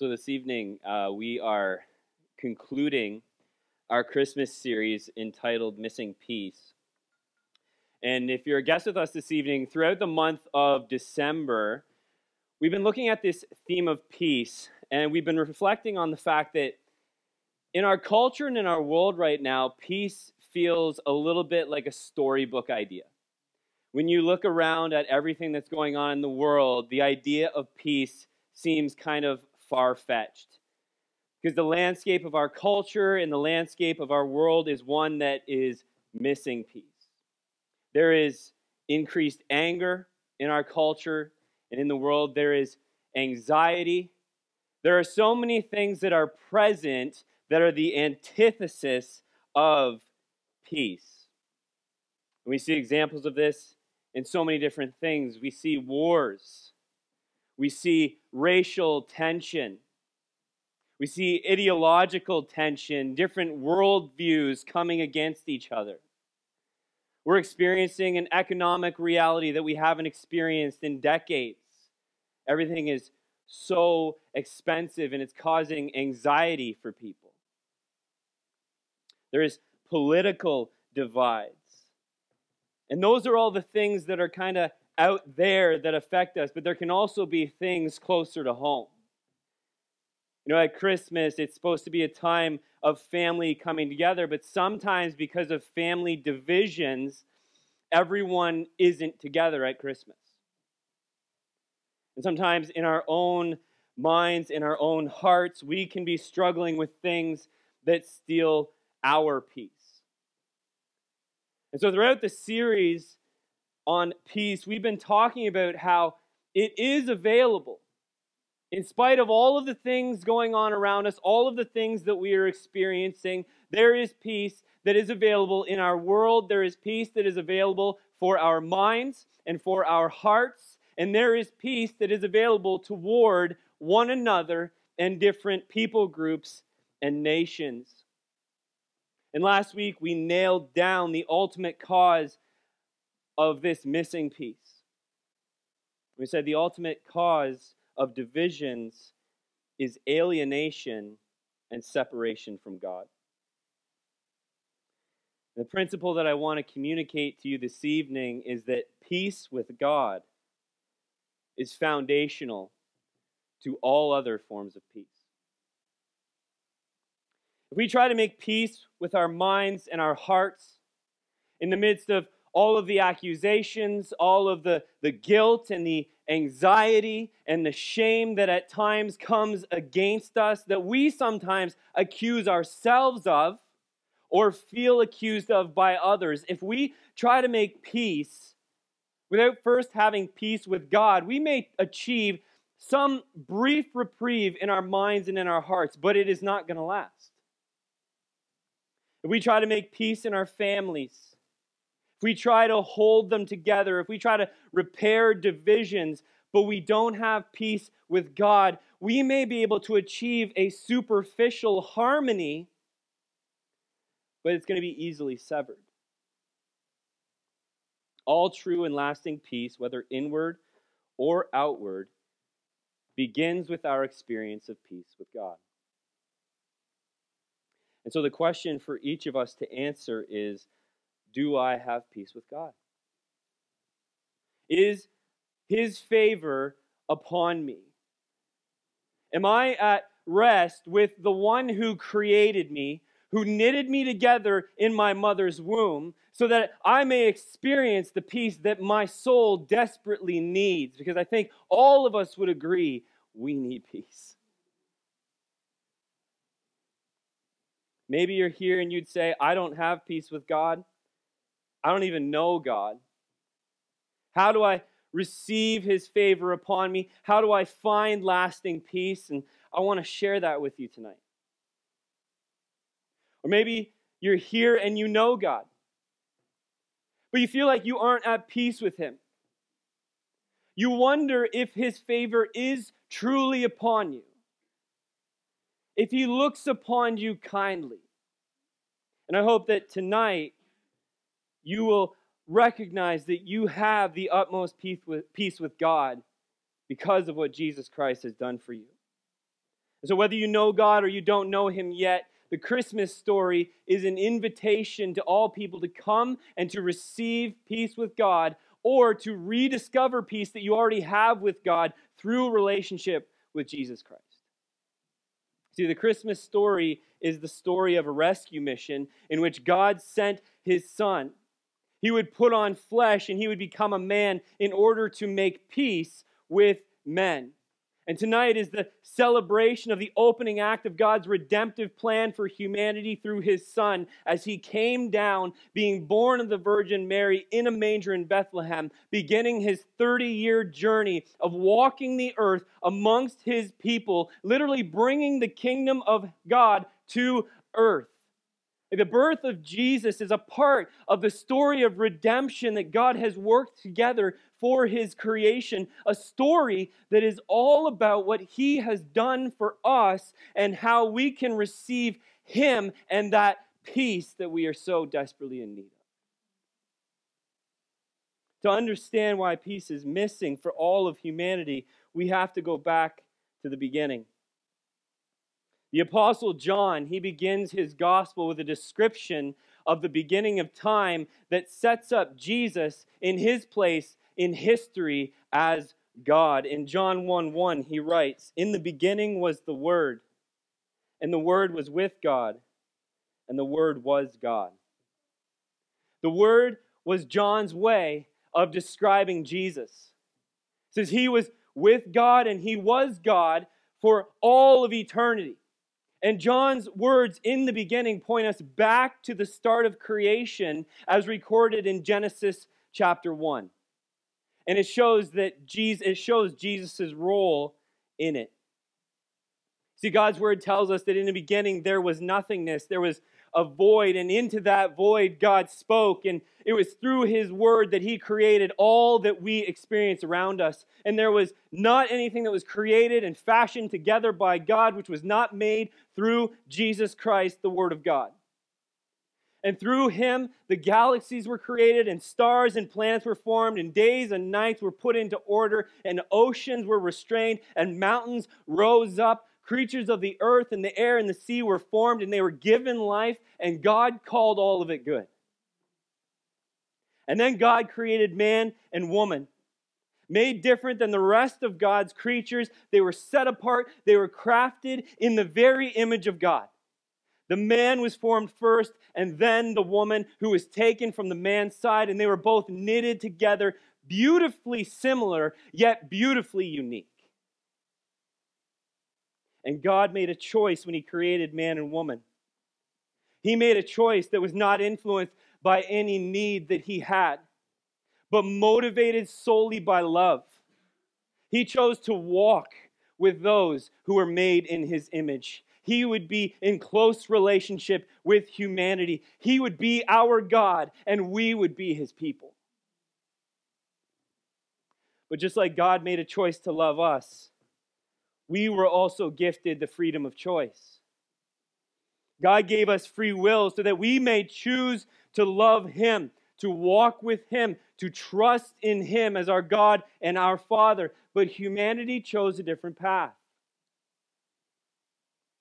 So, this evening, uh, we are concluding our Christmas series entitled Missing Peace. And if you're a guest with us this evening, throughout the month of December, we've been looking at this theme of peace, and we've been reflecting on the fact that in our culture and in our world right now, peace feels a little bit like a storybook idea. When you look around at everything that's going on in the world, the idea of peace seems kind of far fetched. Because the landscape of our culture and the landscape of our world is one that is missing peace. There is increased anger in our culture and in the world. There is anxiety. There are so many things that are present that are the antithesis of peace. And we see examples of this in so many different things. We see wars, we see racial tension. We see ideological tension, different worldviews coming against each other. We're experiencing an economic reality that we haven't experienced in decades. Everything is so expensive and it's causing anxiety for people. There is political divides. And those are all the things that are kind of out there that affect us, but there can also be things closer to home. You know, at Christmas, it's supposed to be a time of family coming together, but sometimes because of family divisions, everyone isn't together at Christmas. And sometimes in our own minds, in our own hearts, we can be struggling with things that steal our peace. And so throughout the series, on peace, we've been talking about how it is available. In spite of all of the things going on around us, all of the things that we are experiencing, there is peace that is available in our world. There is peace that is available for our minds and for our hearts. And there is peace that is available toward one another and different people groups and nations. And last week, we nailed down the ultimate cause of this missing piece. We said the ultimate cause of divisions is alienation and separation from God. The principle that I want to communicate to you this evening is that peace with God is foundational to all other forms of peace. If we try to make peace with our minds and our hearts in the midst of all of the accusations, all of the, the guilt and the anxiety and the shame that at times comes against us, that we sometimes accuse ourselves of or feel accused of by others, if we try to make peace without first having peace with God, we may achieve some brief reprieve in our minds and in our hearts, but it is not going to last. If we try to make peace in our families, if we try to hold them together, if we try to repair divisions, but we don't have peace with God, we may be able to achieve a superficial harmony, but it's going to be easily severed. All true and lasting peace, whether inward or outward, begins with our experience of peace with God. And so the question for each of us to answer is do I have peace with God? Is his favor upon me? Am I at rest with the one who created me, who knitted me together in my mother's womb, so that I may experience the peace that my soul desperately needs? Because I think all of us would agree we need peace. Maybe you're here and you'd say, I don't have peace with God. I don't even know God. How do I receive his favor upon me? How do I find lasting peace? And I want to share that with you tonight. Or maybe you're here and you know God, but you feel like you aren't at peace with him. You wonder if his favor is truly upon you, if he looks upon you kindly. And I hope that tonight you will recognize that you have the utmost peace with, peace with God because of what Jesus Christ has done for you. So, whether you know God or you don't know Him yet, the Christmas story is an invitation to all people to come and to receive peace with God or to rediscover peace that you already have with God through relationship with Jesus Christ. See, the Christmas story is the story of a rescue mission in which God sent his son. He would put on flesh and he would become a man in order to make peace with men. And tonight is the celebration of the opening act of God's redemptive plan for humanity through his Son as he came down, being born of the Virgin Mary in a manger in Bethlehem, beginning his 30 year journey of walking the earth amongst his people, literally bringing the kingdom of God to earth. The birth of Jesus is a part of the story of redemption that God has worked together for his creation, a story that is all about what he has done for us and how we can receive him and that peace that we are so desperately in need of. To understand why peace is missing for all of humanity, we have to go back to the beginning. The Apostle John, he begins his gospel with a description of the beginning of time that sets up Jesus in his place in history as God. In John 1 1, he writes, In the beginning was the Word, and the Word was with God, and the Word was God. The Word was John's way of describing Jesus. It says he was with God and he was God for all of eternity. And John's words in the beginning point us back to the start of creation as recorded in Genesis chapter 1 and it shows that Jesus it shows Jesus' role in it. See, God's word tells us that in the beginning there was nothingness, there was a void, and into that void God spoke, and it was through His word that He created all that we experience around us. And there was not anything that was created and fashioned together by God which was not made through Jesus Christ, the Word of God. And through him, the galaxies were created, and stars and planets were formed, and days and nights were put into order, and oceans were restrained, and mountains rose up. Creatures of the earth and the air and the sea were formed, and they were given life, and God called all of it good. And then God created man and woman. Made different than the rest of God's creatures, they were set apart, they were crafted in the very image of God. The man was formed first, and then the woman who was taken from the man's side, and they were both knitted together, beautifully similar, yet beautifully unique. And God made a choice when He created man and woman. He made a choice that was not influenced by any need that He had, but motivated solely by love. He chose to walk with those who were made in His image. He would be in close relationship with humanity. He would be our God, and we would be his people. But just like God made a choice to love us, we were also gifted the freedom of choice. God gave us free will so that we may choose to love Him, to walk with Him, to trust in Him as our God and our Father. But humanity chose a different path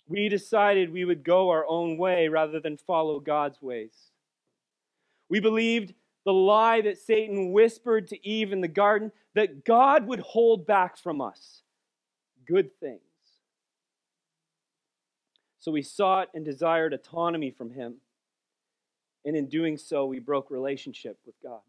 we decided we would go our own way rather than follow God's ways. We believed the lie that Satan whispered to Eve in the garden that God would hold back from us good things. So we sought and desired autonomy from him. And in doing so, we broke relationship with God.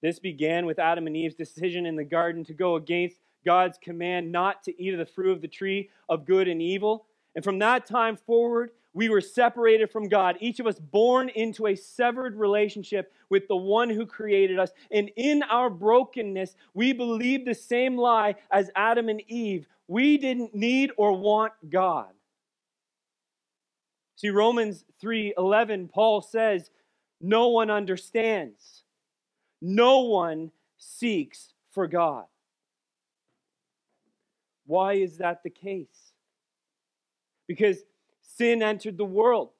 This began with Adam and Eve's decision in the garden to go against God's command not to eat of the fruit of the tree of good and evil. And from that time forward, we were separated from God, each of us born into a severed relationship with the one who created us. And in our brokenness, we believed the same lie as Adam and Eve. We didn't need or want God. See Romans 3:11 Paul says, "No one understands. No one seeks for God." Why is that the case? Because sin entered the world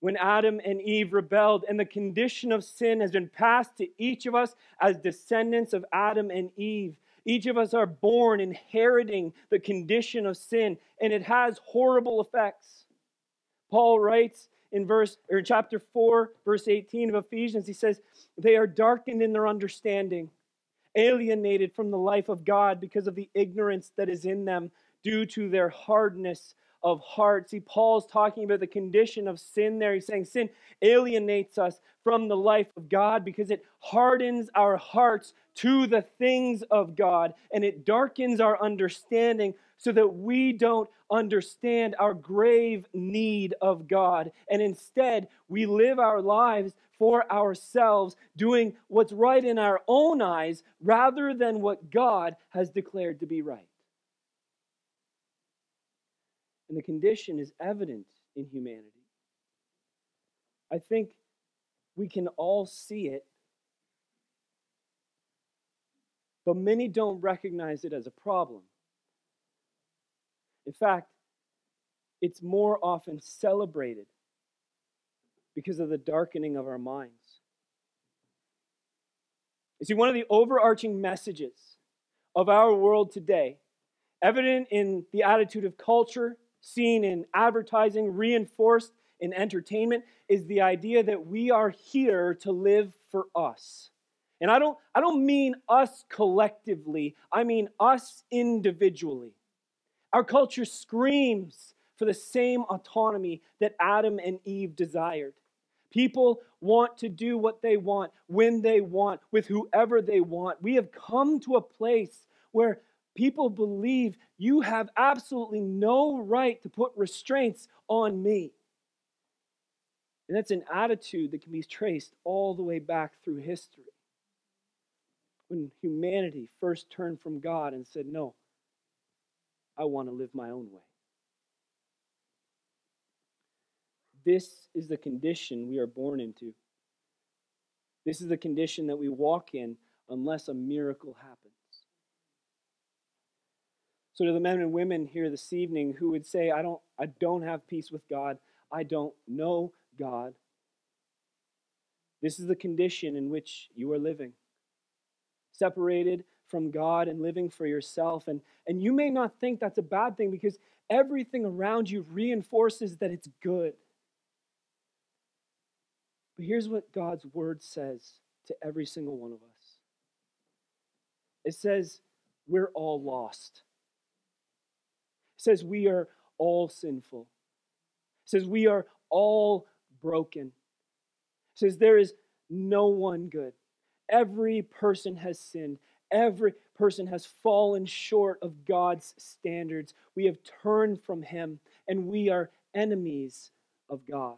when Adam and Eve rebelled, and the condition of sin has been passed to each of us as descendants of Adam and Eve. Each of us are born inheriting the condition of sin, and it has horrible effects. Paul writes in verse or in chapter 4, verse 18 of Ephesians, he says, They are darkened in their understanding, alienated from the life of God because of the ignorance that is in them due to their hardness of heart. See, Paul's talking about the condition of sin there. He's saying sin alienates us from the life of God because it hardens our hearts to the things of God and it darkens our understanding so that we don't understand our grave need of God. And instead, we live our lives for ourselves, doing what's right in our own eyes rather than what God has declared to be right. And the condition is evident in humanity. I think we can all see it, but many don't recognize it as a problem. In fact, it's more often celebrated because of the darkening of our minds. You see, one of the overarching messages of our world today, evident in the attitude of culture, seen in advertising, reinforced in entertainment, is the idea that we are here to live for us. And I don't, I don't mean us collectively, I mean us individually. Our culture screams for the same autonomy that Adam and Eve desired. People want to do what they want, when they want, with whoever they want. We have come to a place where people believe you have absolutely no right to put restraints on me. And that's an attitude that can be traced all the way back through history. When humanity first turned from God and said, No, I want to live my own way. This is the condition we are born into. This is the condition that we walk in unless a miracle happens. So to the men and women here this evening who would say, I don't, I don't have peace with God, I don't know God. This is the condition in which you are living. Separated from God and living for yourself. And, and you may not think that's a bad thing because everything around you reinforces that it's good. But here's what God's word says to every single one of us it says, We're all lost. Says, We are all sinful. Says, We are all broken. Says, There is no one good. Every person has sinned. Every person has fallen short of God's standards. We have turned from Him, and we are enemies of God.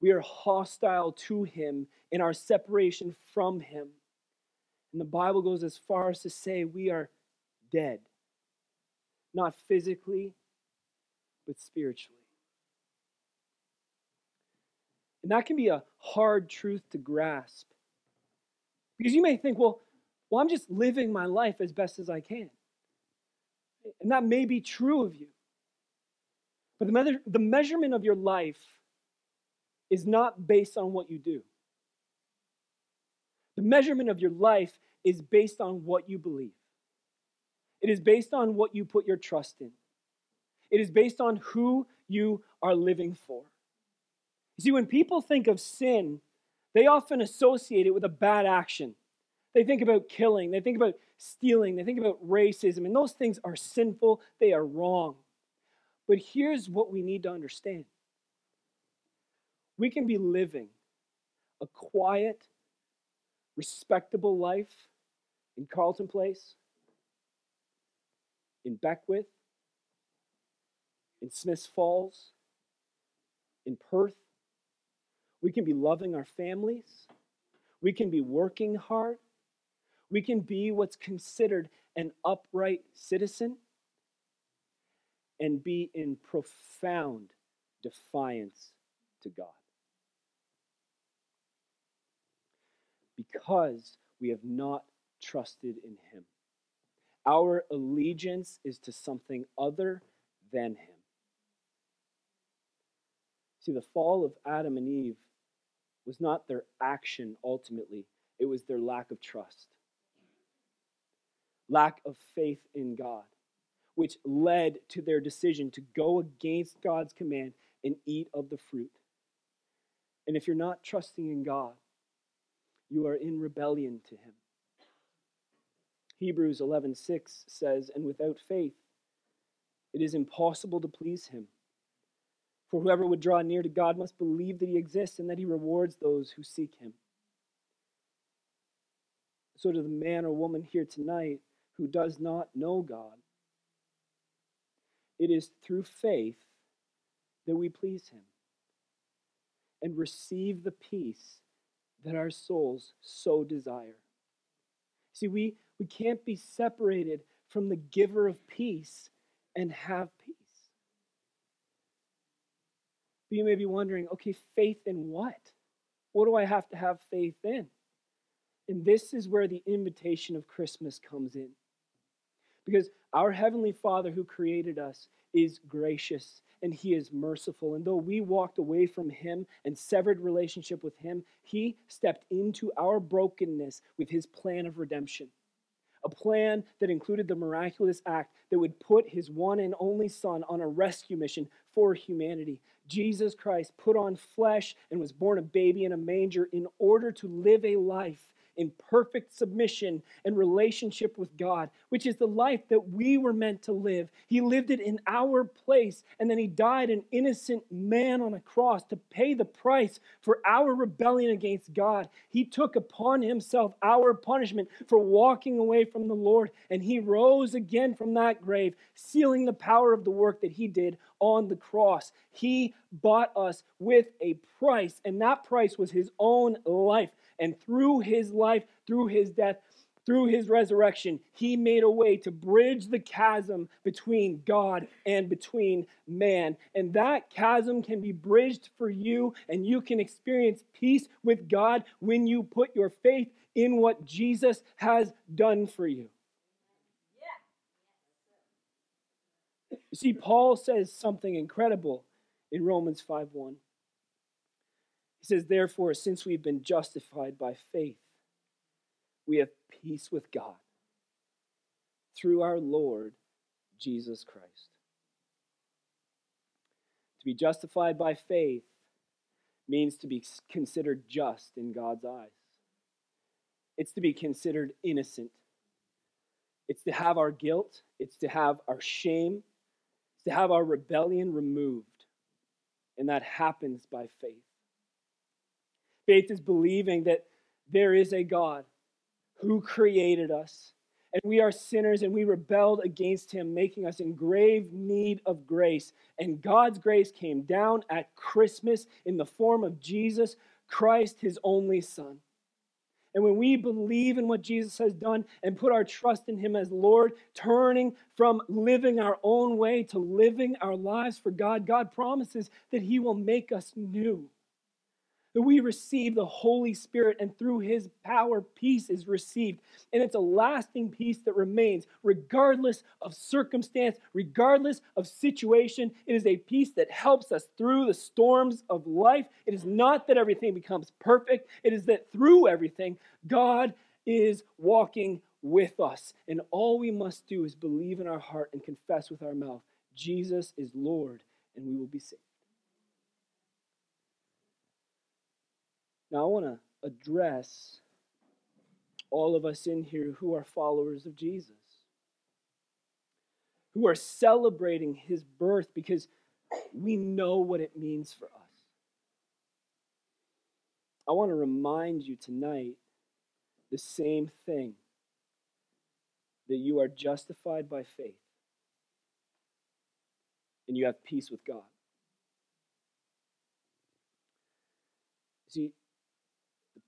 We are hostile to him in our separation from him. And the Bible goes as far as to say we are dead, not physically, but spiritually. And that can be a hard truth to grasp. Because you may think, well, well, I'm just living my life as best as I can. And that may be true of you. But the, measure, the measurement of your life is not based on what you do. The measurement of your life is based on what you believe. It is based on what you put your trust in. It is based on who you are living for. You see, when people think of sin, they often associate it with a bad action. They think about killing, they think about stealing, they think about racism, and those things are sinful, they are wrong. But here's what we need to understand we can be living a quiet, respectable life in Carleton Place, in Beckwith, in Smiths Falls, in Perth. We can be loving our families. We can be working hard. We can be what's considered an upright citizen and be in profound defiance to God. because we have not trusted in Him. Our allegiance is to something other than Him. See, the fall of Adam and Eve was not their action ultimately, it was their lack of trust. lack of faith in God, which led to their decision to go against God's command and eat of the fruit. And if you're not trusting in God, you are in rebellion to him. Hebrews 11:6 says, "And without faith it is impossible to please him. For whoever would draw near to God must believe that he exists and that he rewards those who seek him." So to the man or woman here tonight who does not know God, it is through faith that we please him and receive the peace that our souls so desire. See, we, we can't be separated from the giver of peace and have peace. But you may be wondering okay, faith in what? What do I have to have faith in? And this is where the invitation of Christmas comes in. Because our Heavenly Father who created us is gracious and he is merciful. And though we walked away from him and severed relationship with him, he stepped into our brokenness with his plan of redemption. A plan that included the miraculous act that would put his one and only Son on a rescue mission for humanity. Jesus Christ put on flesh and was born a baby in a manger in order to live a life in perfect submission and relationship with God, which is the life that we were meant to live. He lived it in our place, and then He died an innocent man on a cross to pay the price for our rebellion against God. He took upon Himself our punishment for walking away from the Lord, and He rose again from that grave, sealing the power of the work that He did on the cross. He bought us with a price, and that price was His own life. And through his life, through his death, through his resurrection, he made a way to bridge the chasm between God and between man. And that chasm can be bridged for you, and you can experience peace with God when you put your faith in what Jesus has done for you. You see, Paul says something incredible in Romans 5 1. He says, Therefore, since we've been justified by faith, we have peace with God through our Lord Jesus Christ. To be justified by faith means to be considered just in God's eyes. It's to be considered innocent. It's to have our guilt, it's to have our shame, to have our rebellion removed. And that happens by faith. Faith is believing that there is a God who created us, and we are sinners and we rebelled against him, making us in grave need of grace. And God's grace came down at Christmas in the form of Jesus Christ, his only Son. And when we believe in what Jesus has done and put our trust in Him as Lord, turning from living our own way to living our lives for God, God promises that He will make us new that we receive the Holy Spirit, and through His power, peace is received. And it's a lasting peace that remains regardless of circumstance, regardless of situation. It is a peace that helps us through the storms of life. It is not that everything becomes perfect, it is that through everything, God is walking with us. And all we must do is believe in our heart and confess with our mouth Jesus is Lord, and we will be saved. Now, I want to address all of us in here who are followers of Jesus, who are celebrating his birth because we know what it means for us. I want to remind you tonight the same thing that you are justified by faith and you have peace with God. See,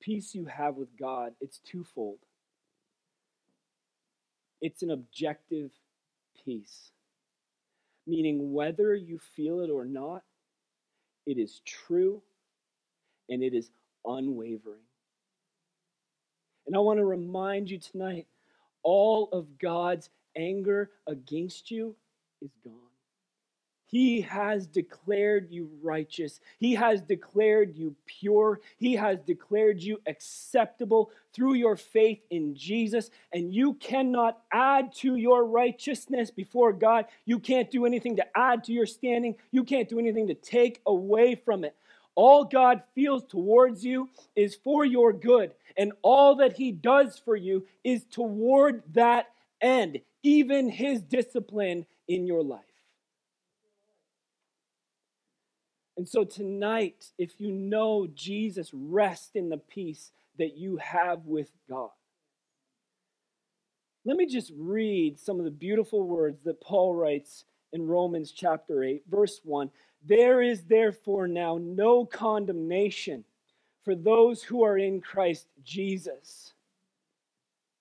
peace you have with God, it's twofold. It's an objective peace, meaning whether you feel it or not, it is true and it is unwavering. And I want to remind you tonight all of God's anger against you is gone. He has declared you righteous. He has declared you pure. He has declared you acceptable through your faith in Jesus. And you cannot add to your righteousness before God. You can't do anything to add to your standing. You can't do anything to take away from it. All God feels towards you is for your good. And all that He does for you is toward that end, even His discipline in your life. And so tonight, if you know Jesus, rest in the peace that you have with God. Let me just read some of the beautiful words that Paul writes in Romans chapter 8, verse 1. There is therefore now no condemnation for those who are in Christ Jesus.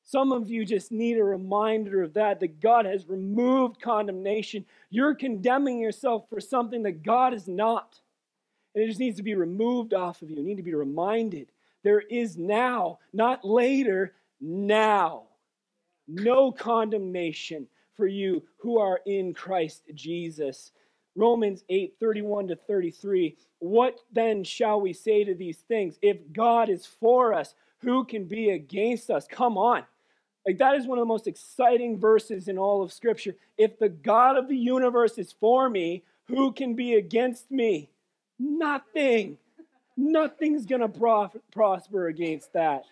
Some of you just need a reminder of that, that God has removed condemnation. You're condemning yourself for something that God is not. And it just needs to be removed off of you. You need to be reminded there is now, not later, now, no condemnation for you who are in Christ Jesus. Romans 8 31 to 33. What then shall we say to these things? If God is for us, who can be against us? Come on. Like, that is one of the most exciting verses in all of Scripture. If the God of the universe is for me, who can be against me? Nothing. Nothing's going to pro- prosper against that.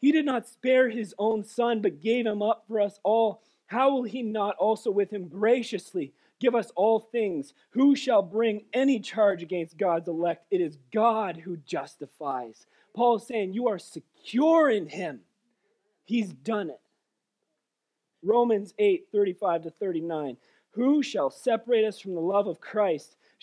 He did not spare his own son, but gave him up for us all. How will he not also with him graciously give us all things? Who shall bring any charge against God's elect? It is God who justifies. Paul is saying, You are secure in him. He's done it. Romans 8 35 to 39. Who shall separate us from the love of Christ?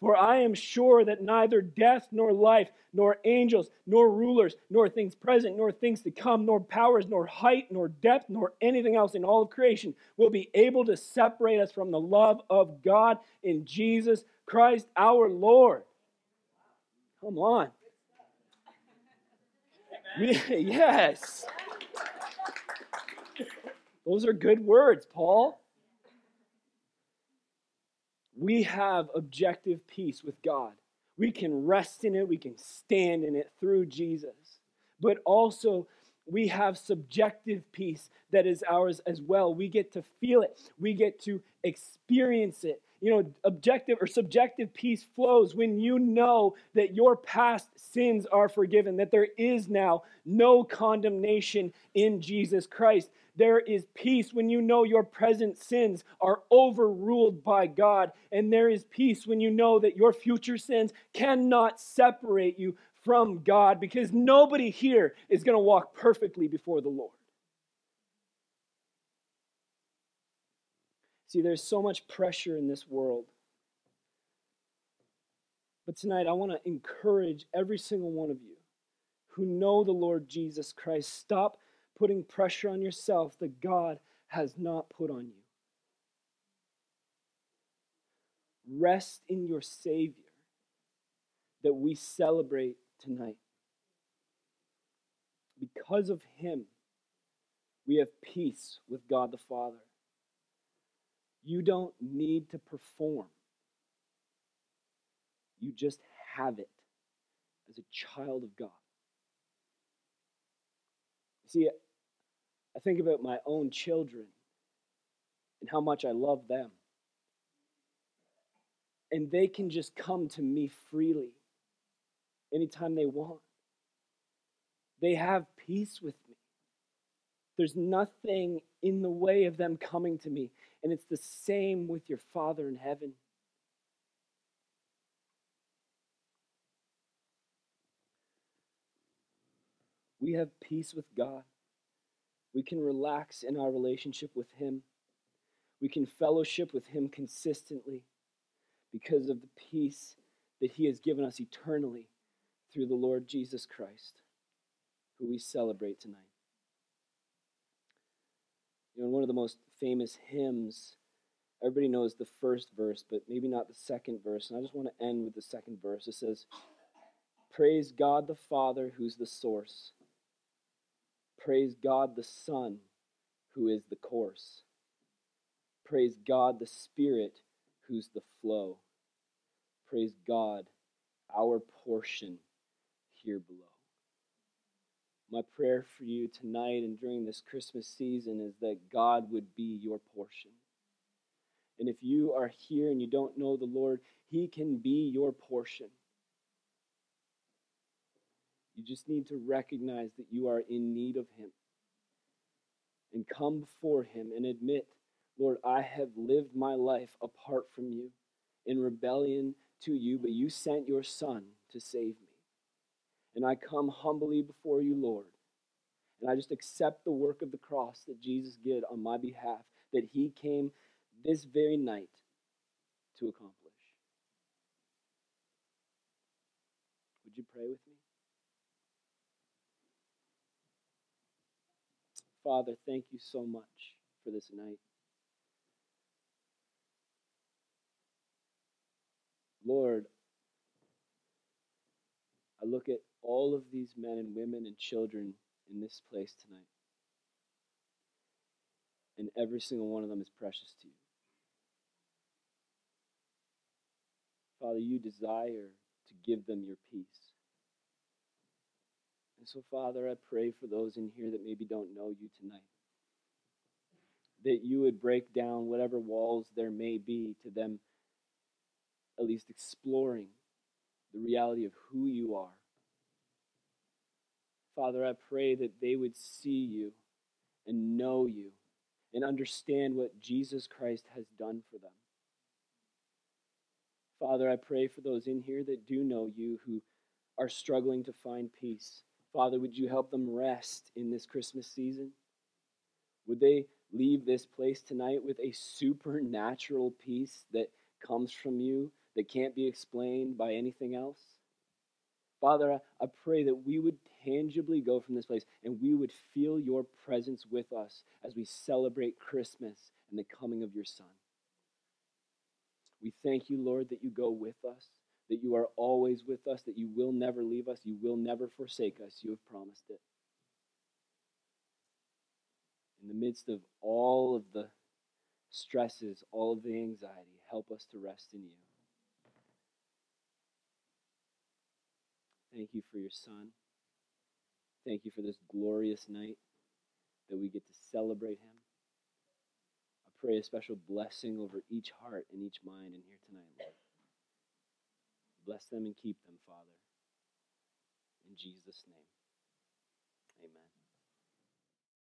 For I am sure that neither death nor life, nor angels, nor rulers, nor things present, nor things to come, nor powers, nor height, nor depth, nor anything else in all of creation will be able to separate us from the love of God in Jesus Christ our Lord. Come on. yes. Those are good words, Paul we have objective peace with God. We can rest in it, we can stand in it through Jesus. But also, we have subjective peace that is ours as well. We get to feel it, we get to experience it. You know, objective or subjective peace flows when you know that your past sins are forgiven, that there is now no condemnation in Jesus Christ. There is peace when you know your present sins are overruled by God. And there is peace when you know that your future sins cannot separate you from God because nobody here is going to walk perfectly before the Lord. See, there's so much pressure in this world. But tonight, I want to encourage every single one of you who know the Lord Jesus Christ. Stop putting pressure on yourself that God has not put on you. Rest in your Savior that we celebrate tonight. Because of Him, we have peace with God the Father. You don't need to perform, you just have it as a child of God. See, I think about my own children and how much I love them. And they can just come to me freely anytime they want. They have peace with me. There's nothing in the way of them coming to me. And it's the same with your Father in heaven. We have peace with God. We can relax in our relationship with Him. We can fellowship with Him consistently because of the peace that He has given us eternally through the Lord Jesus Christ, who we celebrate tonight. You know, one of the most famous hymns, everybody knows the first verse, but maybe not the second verse. And I just want to end with the second verse. It says, Praise God the Father, who's the source. Praise God the Son, who is the course. Praise God the Spirit, who's the flow. Praise God, our portion here below. My prayer for you tonight and during this Christmas season is that God would be your portion. And if you are here and you don't know the Lord, He can be your portion. You just need to recognize that you are in need of Him and come before Him and admit, Lord, I have lived my life apart from you in rebellion to you, but you sent your Son to save me. And I come humbly before you, Lord. And I just accept the work of the cross that Jesus did on my behalf, that he came this very night to accomplish. Would you pray with me? Father, thank you so much for this night. Lord, I look at all of these men and women and children in this place tonight. And every single one of them is precious to you. Father, you desire to give them your peace. And so, Father, I pray for those in here that maybe don't know you tonight. That you would break down whatever walls there may be to them, at least exploring the reality of who you are Father, I pray that they would see you and know you and understand what Jesus Christ has done for them. Father, I pray for those in here that do know you who are struggling to find peace. Father, would you help them rest in this Christmas season? Would they leave this place tonight with a supernatural peace that comes from you that can't be explained by anything else? Father, I pray that we would tangibly go from this place and we would feel your presence with us as we celebrate Christmas and the coming of your Son. We thank you, Lord, that you go with us, that you are always with us, that you will never leave us, you will never forsake us. You have promised it. In the midst of all of the stresses, all of the anxiety, help us to rest in you. Thank you for your Son. Thank you for this glorious night that we get to celebrate him. I pray a special blessing over each heart and each mind in here tonight, Lord. Bless them and keep them, Father. In Jesus' name.